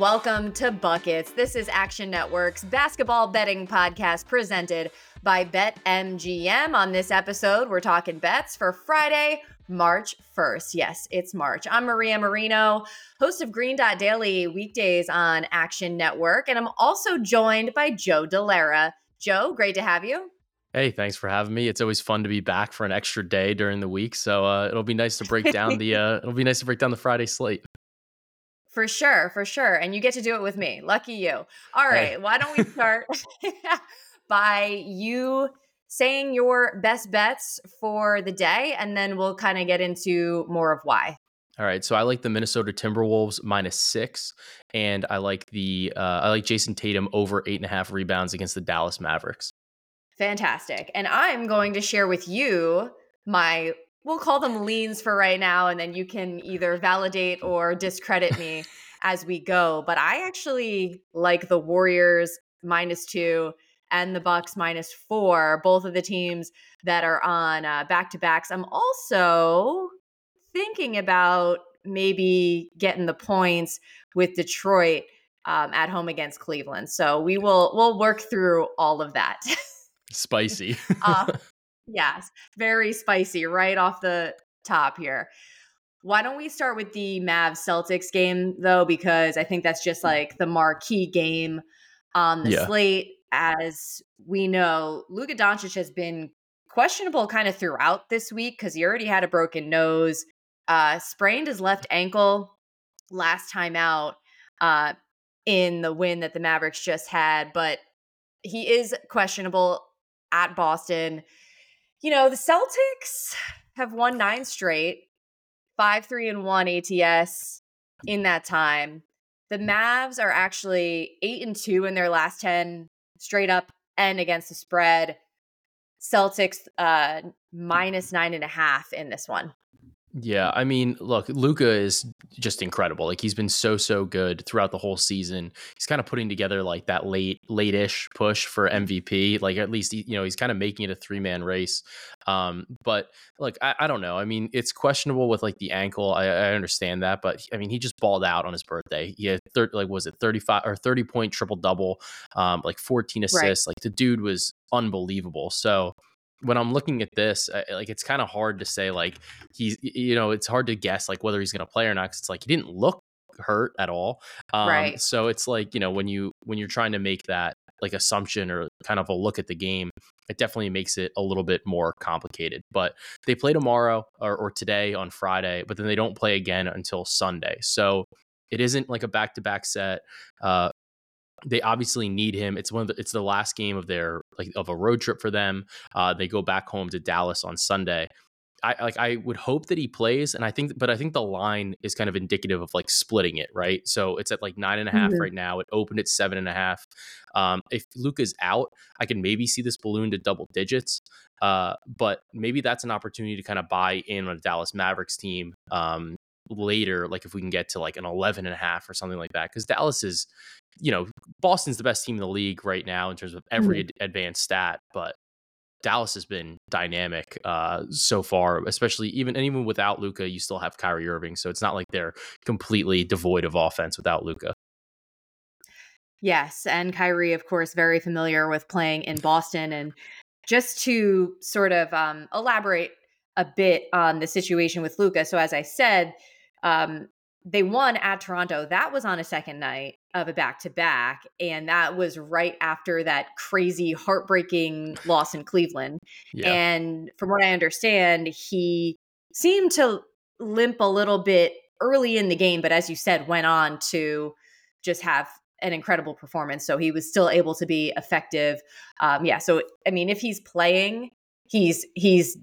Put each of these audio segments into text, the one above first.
Welcome to Buckets. This is Action Network's basketball betting podcast presented by BetMGM. On this episode, we're talking bets for Friday, March 1st. Yes, it's March. I'm Maria Marino, host of Green Dot Daily weekdays on Action Network, and I'm also joined by Joe Dellera. Joe, great to have you. Hey, thanks for having me. It's always fun to be back for an extra day during the week, so uh, it'll be nice to break down the uh, it'll be nice to break down the Friday slate. For sure, for sure. And you get to do it with me. Lucky you. All right, Hey. why don't we start by you saying your best bets for the day, and then we'll kind of get into more of why. All right, so I like the Minnesota Timberwolves minus six, and I like the uh, I like Jayson Tatum over eight and a half rebounds against the Dallas Mavericks. Fantastic. And I'm going to share with you my, we'll call them leans for right now, and then you can either validate or discredit me as we go. But I actually like the Warriors minus two and the Bucks minus four, both of the teams that are on back to backs. I'm also thinking about maybe getting the points with Detroit um, at home against Cleveland. So we will we'll work through all of that. Spicy. uh, yes, very spicy right off the top here. Why don't we start with the Mavs Celtics game though? Because I think that's just like the marquee game on the Yeah. slate. As we know, Luka Doncic has been questionable kind of throughout this week because he already had a broken nose, uh, sprained his left ankle last time out uh, in the win that the Mavericks just had, but he is questionable at Boston. You know, the Celtics have won nine straight, five, three, and one ATS in that time. The Mavs are actually eight and two in their last 10 straight up and against the spread. Celtics uh minus nine and a half in this one. Yeah, I mean, look, Luka is just incredible. Like he's been so so good throughout the whole season. He's kind of putting together like that late late-ish push for MVP. Like at least you know he's kind of making it a three man race. Um, but like I, I don't know. I mean, it's questionable with like the ankle. I, I understand that, but I mean, he just balled out on his birthday. He had thir- like was it thirty five or thirty point triple double, um, like fourteen assists. Like the dude was unbelievable. So when I'm looking at this, I, like it's kind of hard to say like he's you know it's hard to guess like whether he's going to play or not. Cause it's like he didn't look hurt at all. Um, Right. So it's like you know when you when you're trying to make that like assumption or kind of a look at the game, it definitely makes it a little bit more complicated. But they play tomorrow or, or today on Friday, but then they don't play again until Sunday. So it isn't like a back to back set. Uh, they obviously need him. It's one of the, it's the last game of their like of a road trip for them. Uh, they go back home to Dallas on Sunday. I like I would hope that he plays, and I think, but I think the line is kind of indicative of like splitting it, right? So it's at like nine and a half Mhm. right now. It opened at seven and a half. Um, if Luka's out, I can maybe see this balloon to double digits. Uh, but maybe that's an opportunity to kind of buy in on a Dallas Mavericks team um, later, like if we can get to like an 11 and a half or something like that. Because Dallas is, you know, Boston's the best team in the league right now in terms of every ad- advanced stat, but Dallas has been dynamic uh, so far, especially even and even without Luka, you still have Kyrie Irving, so it's not like they're completely devoid of offense without Luka. Yes, and Kyrie, of course, very familiar with playing in Boston. And just to sort of um, elaborate a bit on the situation with Luka. So, as I said, um, they won at Toronto. That was on a second night of a back to back, and that was right after that crazy, heartbreaking loss in Cleveland. Yeah, And from what I understand, he seemed to limp a little bit early in the game, but as you said, went on to just have an incredible performance. So he was still able to be effective. Um, yeah. So I mean, if he's playing, he's he's.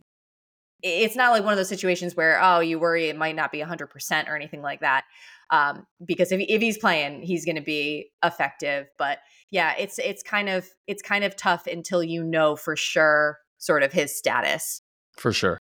It's not like one of those situations where oh you worry it might not be hundred percent or anything like that. Um, because if if he's playing, he's going to be effective. But yeah, it's it's kind of it's kind of tough until you know for sure sort of his status. for sure.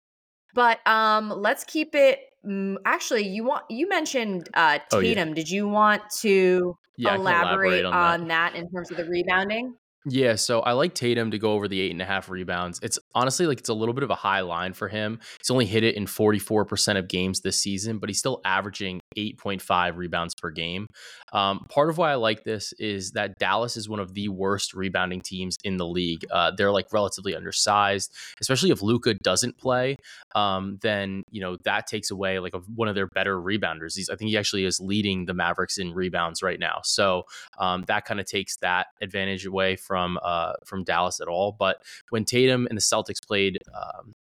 But um, let's keep it. mm, Actually, you want you mentioned uh, Oh, yeah. Tatum. Did you want to Yeah, elaborate, elaborate on on, that. that. in terms of the rebounding? Yeah, so I like Tatum to go over the eight and a half rebounds. It's honestly like it's a little bit of a high line for him. He's only hit it in 44% of games this season, but he's still averaging 8.5 rebounds per game. Um, part of why I like this is that Dallas is one of the worst rebounding teams in the league. Uh, they're like relatively undersized, especially if Luka doesn't play. Um, then you know that takes away like a, one of their better rebounders. He's, I think he actually is leading the Mavericks in rebounds right now. So um, that kind of takes that advantage away from uh, from Dallas at all. But when Tatum and the Celtics played um,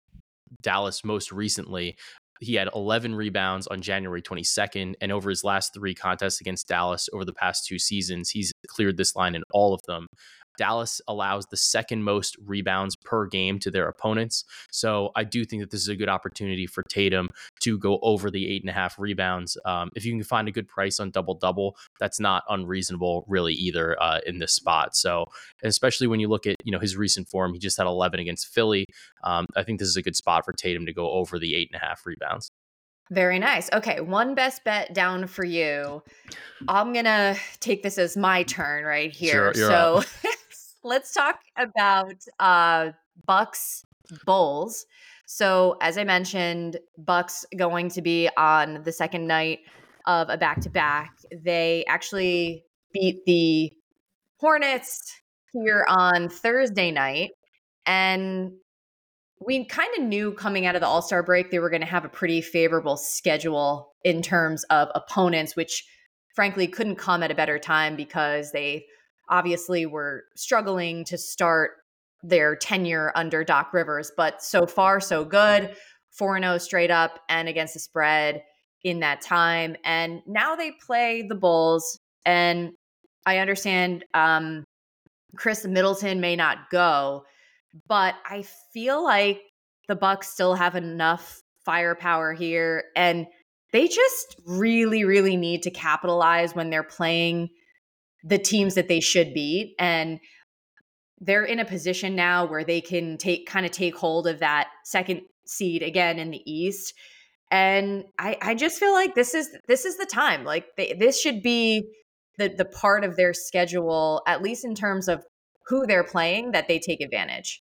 Dallas most recently, he had 11 rebounds on January 22nd, and over his last three contests against Dallas over the past two seasons, he's cleared this line in all of them. Dallas allows the second most rebounds per game to their opponents. So I do think that this is a good opportunity for Tatum to go over the eight and a half rebounds. Um, if you can find a good price on double double, that's not unreasonable really either uh, in this spot. So especially when you look at you know his recent form, he just had 11 against Philly. Um, I think this is a good spot for Tatum to go over the eight and a half rebounds. Very nice. Okay, one best bet down for you. I'm gonna take this as my turn right here. Sure, you're so let's talk about uh Bucks Bulls. So as I mentioned, Bucks going to be on the second night of a back to back. They actually beat the Hornets here on Thursday night. And we kind of knew coming out of the All Star break they were going to have a pretty favorable schedule in terms of opponents, which frankly couldn't come at a better time because they obviously were struggling to start their tenure under Doc Rivers. But so far, so good 4 0 straight up and against the spread in that time. And now they play the Bulls. And I understand um, Khris Middleton may not go but I feel like the Bucks still have enough firepower here and they just really really need to capitalize when they're playing the teams that they should beat and they're in a position now where they can take kind of take hold of that second seed again in the East and I I just feel like this is this is the time like they, this should be the the part of their schedule at least in terms of who they're playing that they take advantage.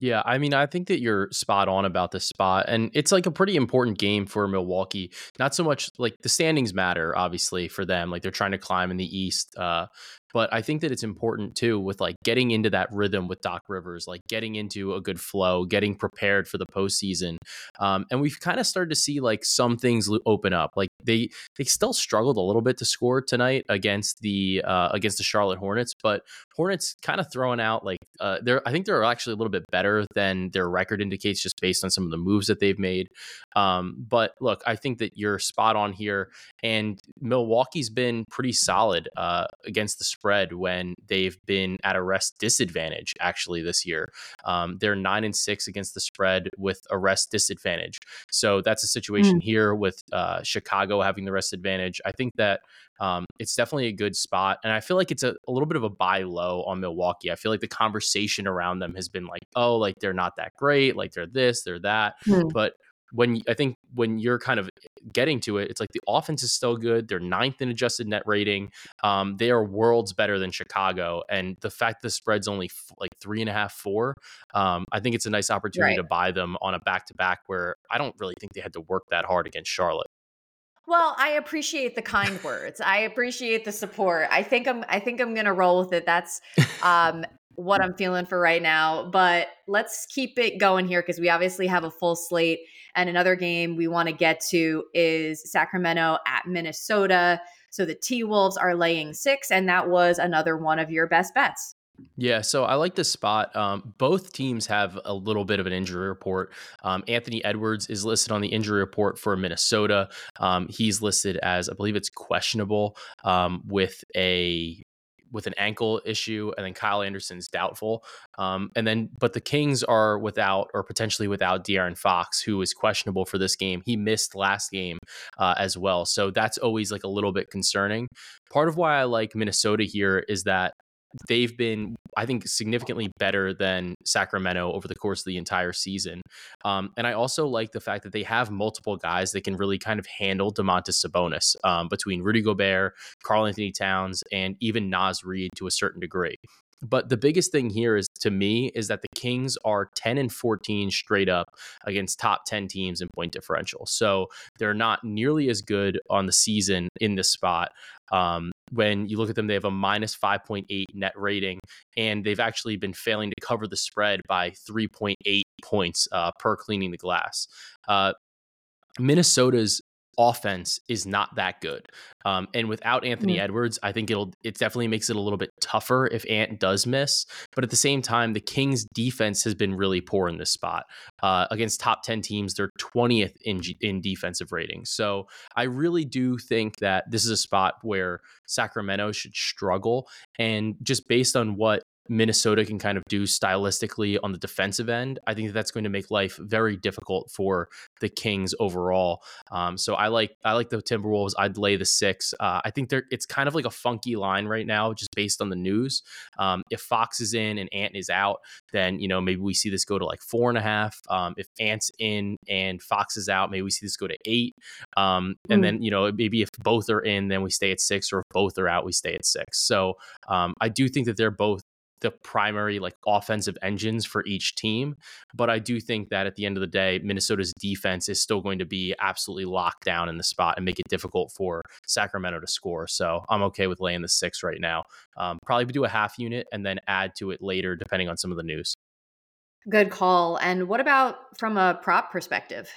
Yeah, I mean, I think that you're spot on about this spot. And it's like a pretty important game for Milwaukee. Not so much like the standings matter, obviously, for them. Like they're trying to climb in the East. Uh, but I think that it's important too with like getting into that rhythm with Doc Rivers, like getting into a good flow, getting prepared for the postseason. Um, and we've kind of started to see like some things open up. Like they they still struggled a little bit to score tonight against the uh, against the Charlotte Hornets, but Hornets kind of throwing out like uh, they're I think they're actually a little bit better than their record indicates just based on some of the moves that they've made. Um, but look, I think that you're spot on here. And Milwaukee's been pretty solid uh, against the spread when they've been at a rest disadvantage, actually, this year. Um, they're nine and six against the spread with a rest disadvantage. So that's a situation mm. here with uh, Chicago having the rest advantage. I think that um, it's definitely a good spot. And I feel like it's a, a, little bit of a buy low on Milwaukee. I feel like the conversation around them has been like, oh, like they're not that great, like they're this, they're that. Mm. But when I think when you're kind of getting to it, it's like the offense is still good. They're ninth in adjusted net rating. Um, they are worlds better than Chicago, and the fact the spread's only f- like three and a half, four. Um, I think it's a nice opportunity right. to buy them on a back to back where I don't really think they had to work that hard against Charlotte. Well, I appreciate the kind words. I appreciate the support. I think I'm I think I'm going to roll with it. That's um what I'm feeling for right now, but let's keep it going here cuz we obviously have a full slate and another game we want to get to is Sacramento at Minnesota. So the T-Wolves are laying 6 and that was another one of your best bets. Yeah, so I like this spot. Um, both teams have a little bit of an injury report. Um, Anthony Edwards is listed on the injury report for Minnesota. Um, he's listed as, I believe it's questionable um, with a with an ankle issue, and then Kyle Anderson's doubtful. Um, and then, but the Kings are without or potentially without De'Aaron Fox, who is questionable for this game. He missed last game uh, as well, so that's always like a little bit concerning. Part of why I like Minnesota here is that they've been, I think, significantly better than Sacramento over the course of the entire season. Um, and I also like the fact that they have multiple guys that can really kind of handle Domantas Sabonis um, between Rudy Gobert, Karl-Anthony Towns, and even Naz Reid to a certain degree. But the biggest thing here is to me is that the Kings are 10 and 14 straight up against top 10 teams in point differential. So they're not nearly as good on the season in this spot. Um, when you look at them, they have a minus 5.8 net rating, and they've actually been failing to cover the spread by 3.8 points uh, per cleaning the glass. Uh, Minnesota's offense is not that good. Um, and without Anthony mm. Edwards, I think it'll it definitely makes it a little bit tougher if Ant does miss. But at the same time, the Kings' defense has been really poor in this spot uh, against top ten teams. They're twentieth in in defensive rating. So I really do think that this is a spot where Sacramento should struggle. And just based on what Minnesota can kind of do stylistically on the defensive end, I think that that's going to make life very difficult for the Kings overall. Um, so I like I like the Timberwolves. I'd lay the six. Uh, I think they're it's kind of like a funky line right now, just based on the news. Um, if Fox is in and Ant is out, then you know maybe we see this go to like four and a half. Um, if Ant's in and Fox is out, maybe we see this go to eight. Um, and mm. then you know maybe if both are in, then we stay at six, or if both are out, we stay at six. So um, I do think that they're both the primary like offensive engines for each team. But I do think that at the end of the day, Minnesota's defense is still going to be absolutely locked down in the spot and make it difficult for Sacramento to score. So I'm okay with laying the six right now. Um, probably do a half unit and then add to it later, depending on some of the news. Good call. And what about from a prop perspective?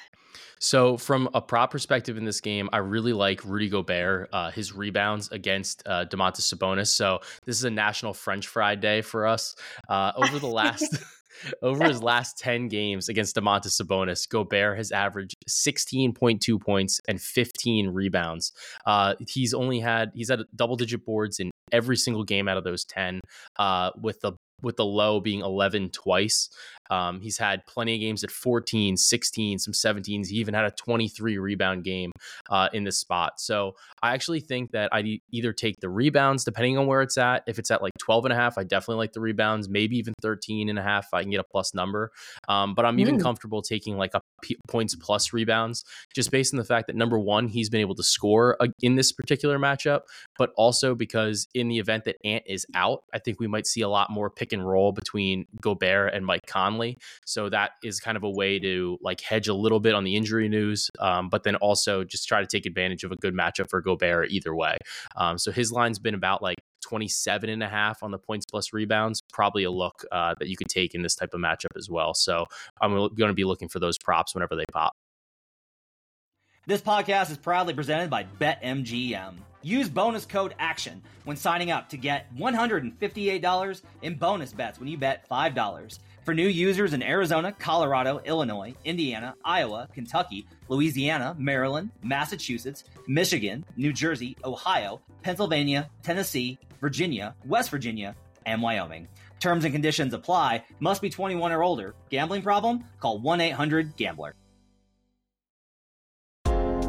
So, from a prop perspective in this game, I really like Rudy Gobert, uh, his rebounds against uh, Domantas Sabonis. So, this is a national French fry day for us. Uh, over the last. over his last 10 games against Domantas Sabonis, Gobert has averaged 16.2 points and 15 rebounds. Uh, he's only had he's had double digit boards in every single game out of those 10, uh, with the with the low being 11 twice. Um, he's had plenty of games at 14, 16, some 17s. He even had a 23 rebound game uh, in this spot. So I actually think that I'd either take the rebounds, depending on where it's at. If it's at like 12 and a half, I definitely like the rebounds, maybe even 13 and a half. I can get a plus number. Um, but I'm even mm. comfortable taking like a p- points plus rebounds just based on the fact that number one, he's been able to score in this particular matchup, but also because in the event that Ant is out, I think we might see a lot more pick and roll between Gobert and Mike Conley. So that is kind of a way to like hedge a little bit on the injury news, um, but then also just try to take advantage of a good matchup for Gobert either way. Um, so his line's been about like 27 and a half on the points plus rebounds, probably a look uh, that you could take in this type of matchup as well. So I'm going to be looking for those props whenever they pop. This podcast is proudly presented by BetMGM. Use bonus code ACTION when signing up to get $158 in bonus bets when you bet $5. For new users in Arizona, Colorado, Illinois, Indiana, Iowa, Kentucky, Louisiana, Maryland, Massachusetts, Michigan, New Jersey, Ohio, Pennsylvania, Tennessee, Virginia, West Virginia, and Wyoming. Terms and conditions apply. Must be 21 or older. Gambling problem? Call 1 800 GAMBLER.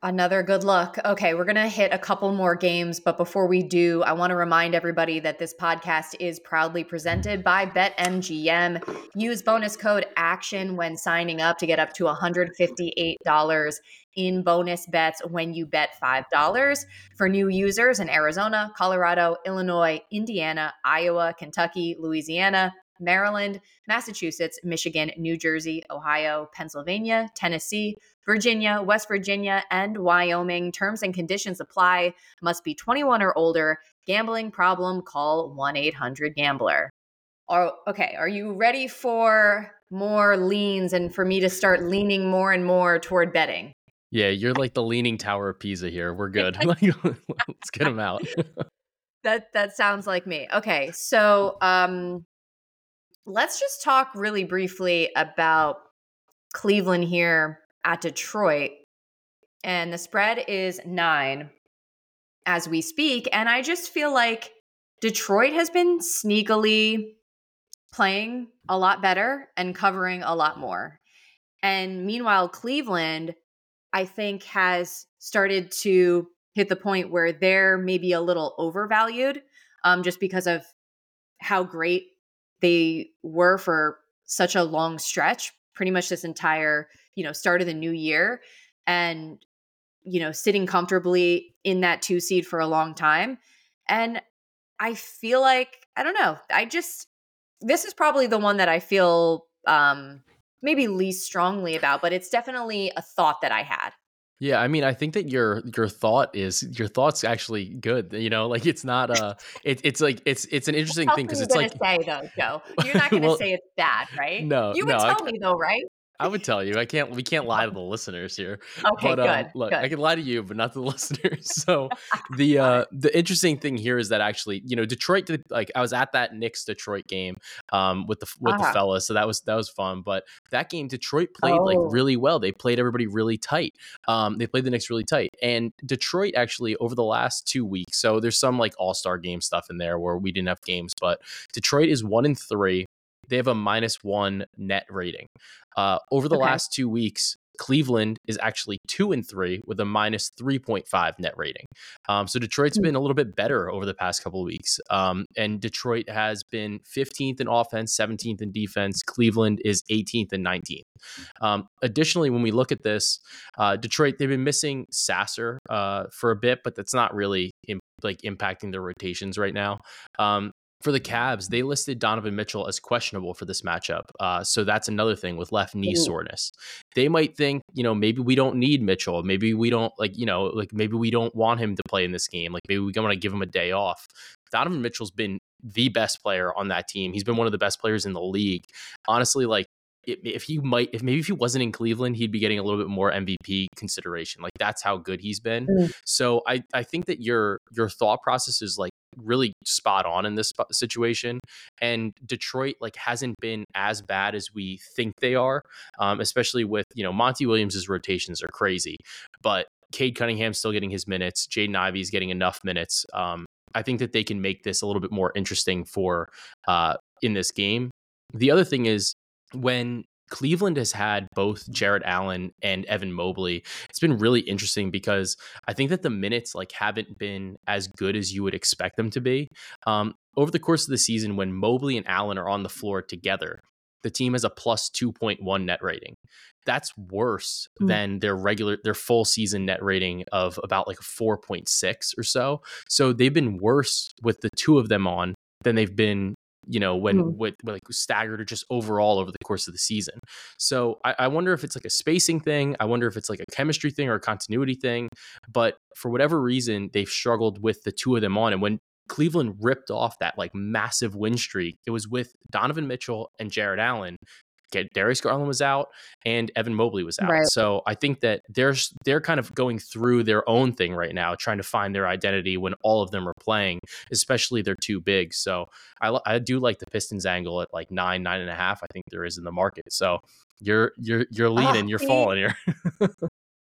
Another good luck. Okay, we're going to hit a couple more games, but before we do, I want to remind everybody that this podcast is proudly presented by BetMGM. Use bonus code ACTION when signing up to get up to $158 in bonus bets when you bet $5 for new users in Arizona, Colorado, Illinois, Indiana, Iowa, Kentucky, Louisiana, Maryland, Massachusetts, Michigan, New Jersey, Ohio, Pennsylvania, Tennessee, Virginia, West Virginia, and Wyoming. Terms and conditions apply. Must be 21 or older. Gambling problem, call 1 800 Gambler. Oh, okay, are you ready for more leans and for me to start leaning more and more toward betting? Yeah, you're like the leaning tower of Pisa here. We're good. Let's get them out. that that sounds like me. Okay, so um let's just talk really briefly about Cleveland here at Detroit. And the spread is nine as we speak. And I just feel like Detroit has been sneakily playing a lot better and covering a lot more. And meanwhile, Cleveland, I think, has started to hit the point where they're maybe a little overvalued um, just because of how great they were for such a long stretch, pretty much this entire, you know, start of the new year and you know, sitting comfortably in that 2 seed for a long time. And I feel like I don't know, I just this is probably the one that I feel um maybe least strongly about, but it's definitely a thought that I had. Yeah, I mean, I think that your your thought is your thought's actually good. You know, like it's not uh it, it's like it's it's an interesting thing because it's like say though, Joe? You're not gonna Well, say it's bad, right? no, You would no, I tell me though, right? I would tell you. I can't. We can't lie to the listeners here. Okay, but um, good, look, good. I can lie to you, but not to the listeners. So the uh, the interesting thing here is that actually, you know, Detroit did like I was at that Knicks Detroit game um, with the with Uh-huh. the fellas, so that was that was fun. But that game, Detroit played like Oh. really well. They played everybody really tight. Um, they played the Knicks really tight, and Detroit actually over the last two weeks. So there's some like All Star game stuff in there where we didn't have games, but Detroit is one in three. They have a minus one net rating. Uh, over the Okay. last two weeks, Cleveland is actually two and three with a minus 3.5 net rating. Um, so Detroit's been a little bit better over the past couple of weeks. Um, and Detroit has been 15th in offense, 17th in defense. Cleveland is 18th and 19th. Um, additionally, when we look at this, uh, Detroit, they've been missing Sasser uh, for a bit, but that's not really im- like impacting their rotations right now. Um, for the Cavs, they listed Donovan Mitchell as questionable for this matchup. Uh, so that's another thing with left knee soreness. They might think, you know, maybe we don't need Mitchell. Maybe we don't like, you know, like maybe we don't want him to play in this game. Like maybe we want to give him a day off. Donovan Mitchell's been the best player on that team. He's been one of the best players in the league. Honestly, like if, if he might, if maybe if he wasn't in Cleveland, he'd be getting a little bit more MVP consideration. Like that's how good he's been. Mm. So I I think that your your thought process is like really spot on in this situation. And Detroit like hasn't been as bad as we think they are, um, especially with you know Monty Williams's rotations are crazy, but Cade Cunningham's still getting his minutes. Jaden Ivey's getting enough minutes. Um, I think that they can make this a little bit more interesting for uh, in this game. The other thing is when Cleveland has had both Jarrett Allen and Evan Mobley, it's been really interesting because I think that the minutes like haven't been as good as you would expect them to be. Um, over the course of the season, when Mobley and Allen are on the floor together, the team has a plus 2.1 net rating. That's worse Mm. than their regular, their full season net rating of about like a 4.6 or so. So they've been worse with the two of them on than they've been you know, when Mhm. with, with like staggered or just overall over the course of the season. So I, I wonder if it's like a spacing thing. I wonder if it's like a chemistry thing or a continuity thing. But for whatever reason, they've struggled with the two of them on. And when Cleveland ripped off that like massive win streak, it was with Donovan Mitchell and Jarrett Allen. Darius Garland was out and Evan Mobley was out. Right. So I think that they're they're kind of going through their own thing right now, trying to find their identity when all of them are playing, especially they're too big. So I, I do like the Pistons angle at like nine, nine and a half. I think there is in the market. So you're you're you're leaning, you're see? falling here.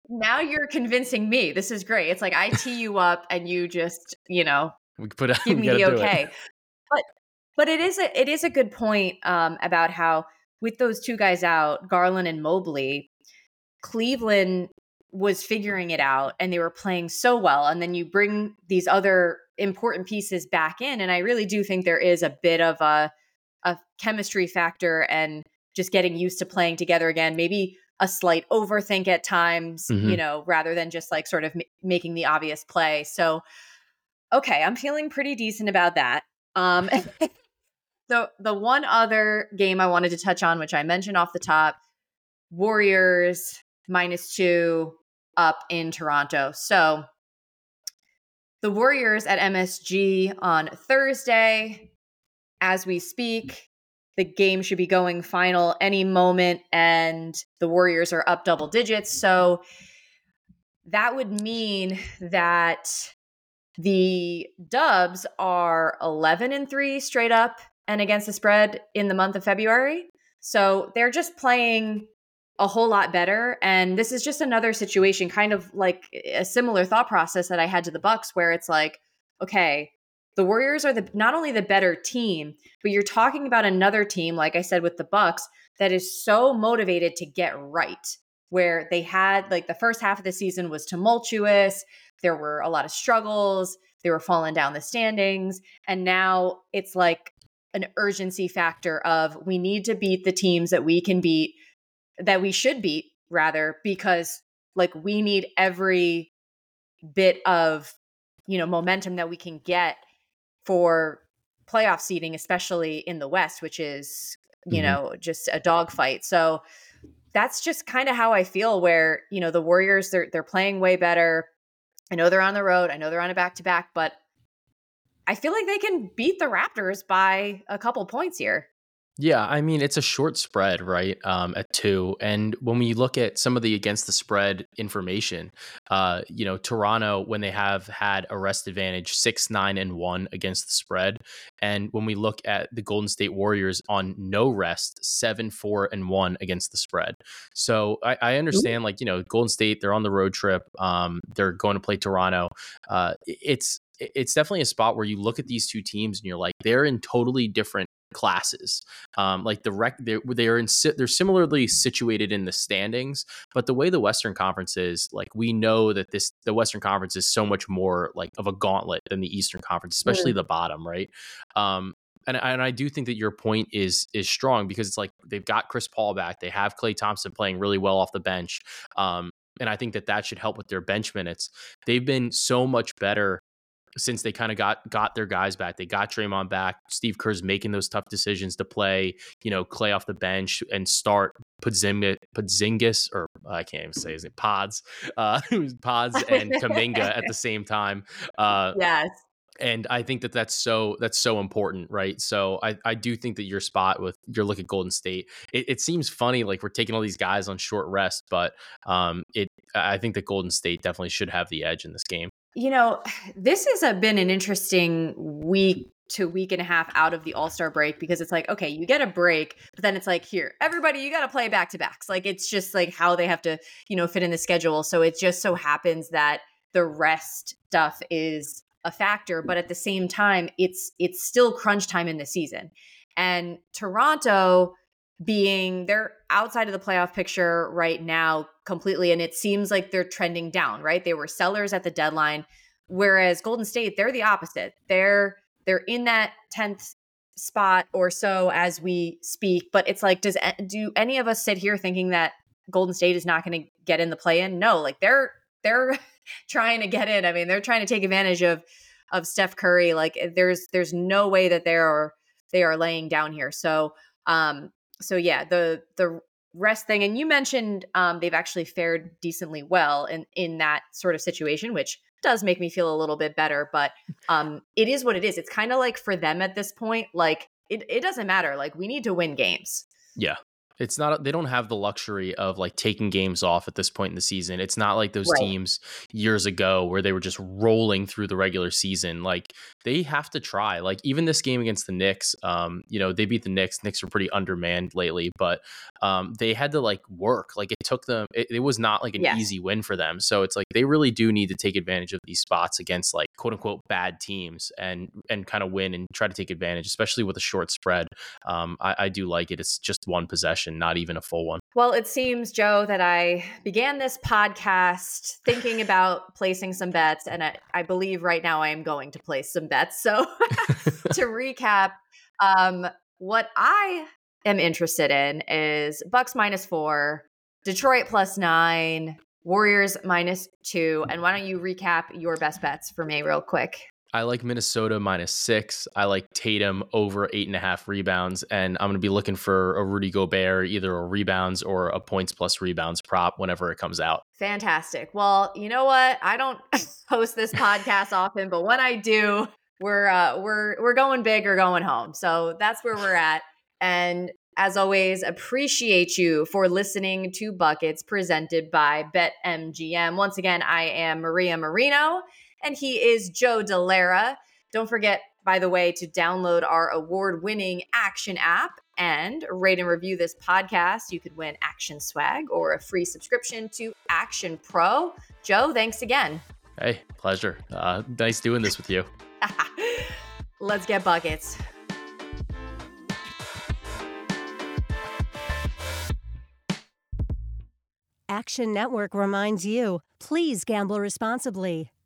Now you're convincing me. This is great. It's like I tee you up and you just, you know, we could put out. give me the okay. But but it is a it is a good point um, about how with those two guys out, Garland and Mobley, Cleveland was figuring it out and they were playing so well. And then you bring these other important pieces back in, and I really do think there is a bit of a a chemistry factor and just getting used to playing together again. Maybe a slight overthink at times, you Mhm. know, rather than just like sort of m- making the obvious play. So, okay, I'm feeling pretty decent about that. Um, so the one other game I wanted to touch on, which I mentioned off the top, Warriors minus two up in Toronto. So the Warriors at MSG on Thursday. As we speak, the game should be going final any moment, and the Warriors are up double digits. So that would mean that the Dubs are 11 and 3 straight up and against the spread in the month of February. So they're just playing a whole lot better and this is just another situation kind of like a similar thought process that I had to the Bucks where it's like okay, the Warriors are the not only the better team, but you're talking about another team like I said with the Bucks that is so motivated to get right where they had like the first half of the season was tumultuous there were a lot of struggles they were falling down the standings and now it's like an urgency factor of we need to beat the teams that we can beat that we should beat rather because like we need every bit of you know momentum that we can get for playoff seeding especially in the west which is you Mhm. know just a dogfight so that's just kind of how I feel where, you know, the Warriors they're they're playing way better. I know they're on the road. I know they're on a back to back, but I feel like they can beat the Raptors by a couple points here. Yeah, I mean it's a short spread, right? Um, at two, and when we look at some of the against the spread information, uh, you know, Toronto when they have had a rest advantage, six, nine, and one against the spread, and when we look at the Golden State Warriors on no rest, seven, four, and one against the spread. So I, I understand, like you know, Golden State they're on the road trip, um, they're going to play Toronto. Uh, it's it's definitely a spot where you look at these two teams and you're like, they're in totally different classes. Um, like the rec, they're they're in si- they're similarly situated in the standings, but the way the Western Conference is, like we know that this the Western Conference is so much more like of a gauntlet than the Eastern Conference, especially the bottom, right? Um, and, and I do think that your point is is strong because it's like they've got Chris Paul back, they have Klay Thompson playing really well off the bench, um, and I think that that should help with their bench minutes. They've been so much better since they kind of got got their guys back. They got Draymond back. Steve Kerr's making those tough decisions to play, you know, Klay off the bench and start Podzingis, Podzingis or I can't even say his name, Pods, uh, Pods and Kuminga at the same time. Uh, yes. And I think that that's so that's so important, right? So I, I do think that your spot with your look at Golden State, it, it seems funny like we're taking all these guys on short rest, but um, it I think that Golden State definitely should have the edge in this game. You know, this has been an interesting week to week and a half out of the All Star break because it's like, okay, you get a break, but then it's like, here, everybody, you got to play back to backs. Like, it's just like how they have to, you know, fit in the schedule. So it just so happens that the rest stuff is a factor, but at the same time, it's it's still crunch time in the season. And Toronto being they're outside of the playoff picture right now completely and it seems like they're trending down right? They were sellers at the deadline whereas golden state they're the opposite. They're they're in that 10th spot or so as we speak but it's like does do any of us sit here thinking that golden state is not going to get in the play in no like they're they're trying to get in. I mean they're trying to take advantage of of steph curry. Like there's there's no way that they are they are laying down here. So um so yeah, the the rest thing, and you mentioned um, they've actually fared decently well in in that sort of situation, which does make me feel a little bit better. But um, it is what it is. It's kind of like for them at this point, like it it doesn't matter. Like we need to win games. Yeah, it's not they don't have the luxury of like taking games off at this point in the season. It's not like those right. teams years ago where they were just rolling through the regular season. Like they have to try. Like even this game against the Knicks, um, you know, they beat the Knicks. Knicks are pretty undermanned lately, but um, they had to like work. Like it took them. It, it was not like an yes. easy win for them. So it's like they really do need to take advantage of these spots against like quote unquote bad teams and and kind of win and try to take advantage, especially with a short spread. Um, I, I do like it. It's just one possession not even a full one. Well, it seems, Joe, that I began this podcast thinking about placing some bets, and I, I, believe right now I am going to place some bets. So, to recap, um, what I am interested in is Bucks minus four, Detroit plus nine, Warriors minus two. And why don't you recap your best bets for me, real quick? I like Minnesota minus six. I like Tatum over eight and a half rebounds. And I'm going to be looking for a Rudy Gobert, either a rebounds or a points plus rebounds prop whenever it comes out. Fantastic. Well, you know what? I don't host this podcast often, but when I do, we're uh, we're we're going big or going home. So that's where we're at. And as always, appreciate you for listening to Buckets presented by BetMGM. Once again, I am Maria Marino and he is Joe Dellera. Don't forget, by the way, to download our award winning Action app and rate and review this podcast. You could win Action Swag or a free subscription to Action Pro. Joe, thanks again. Hey, pleasure. Uh, nice doing this with you. Let's get buckets. Action Network reminds you please gamble responsibly.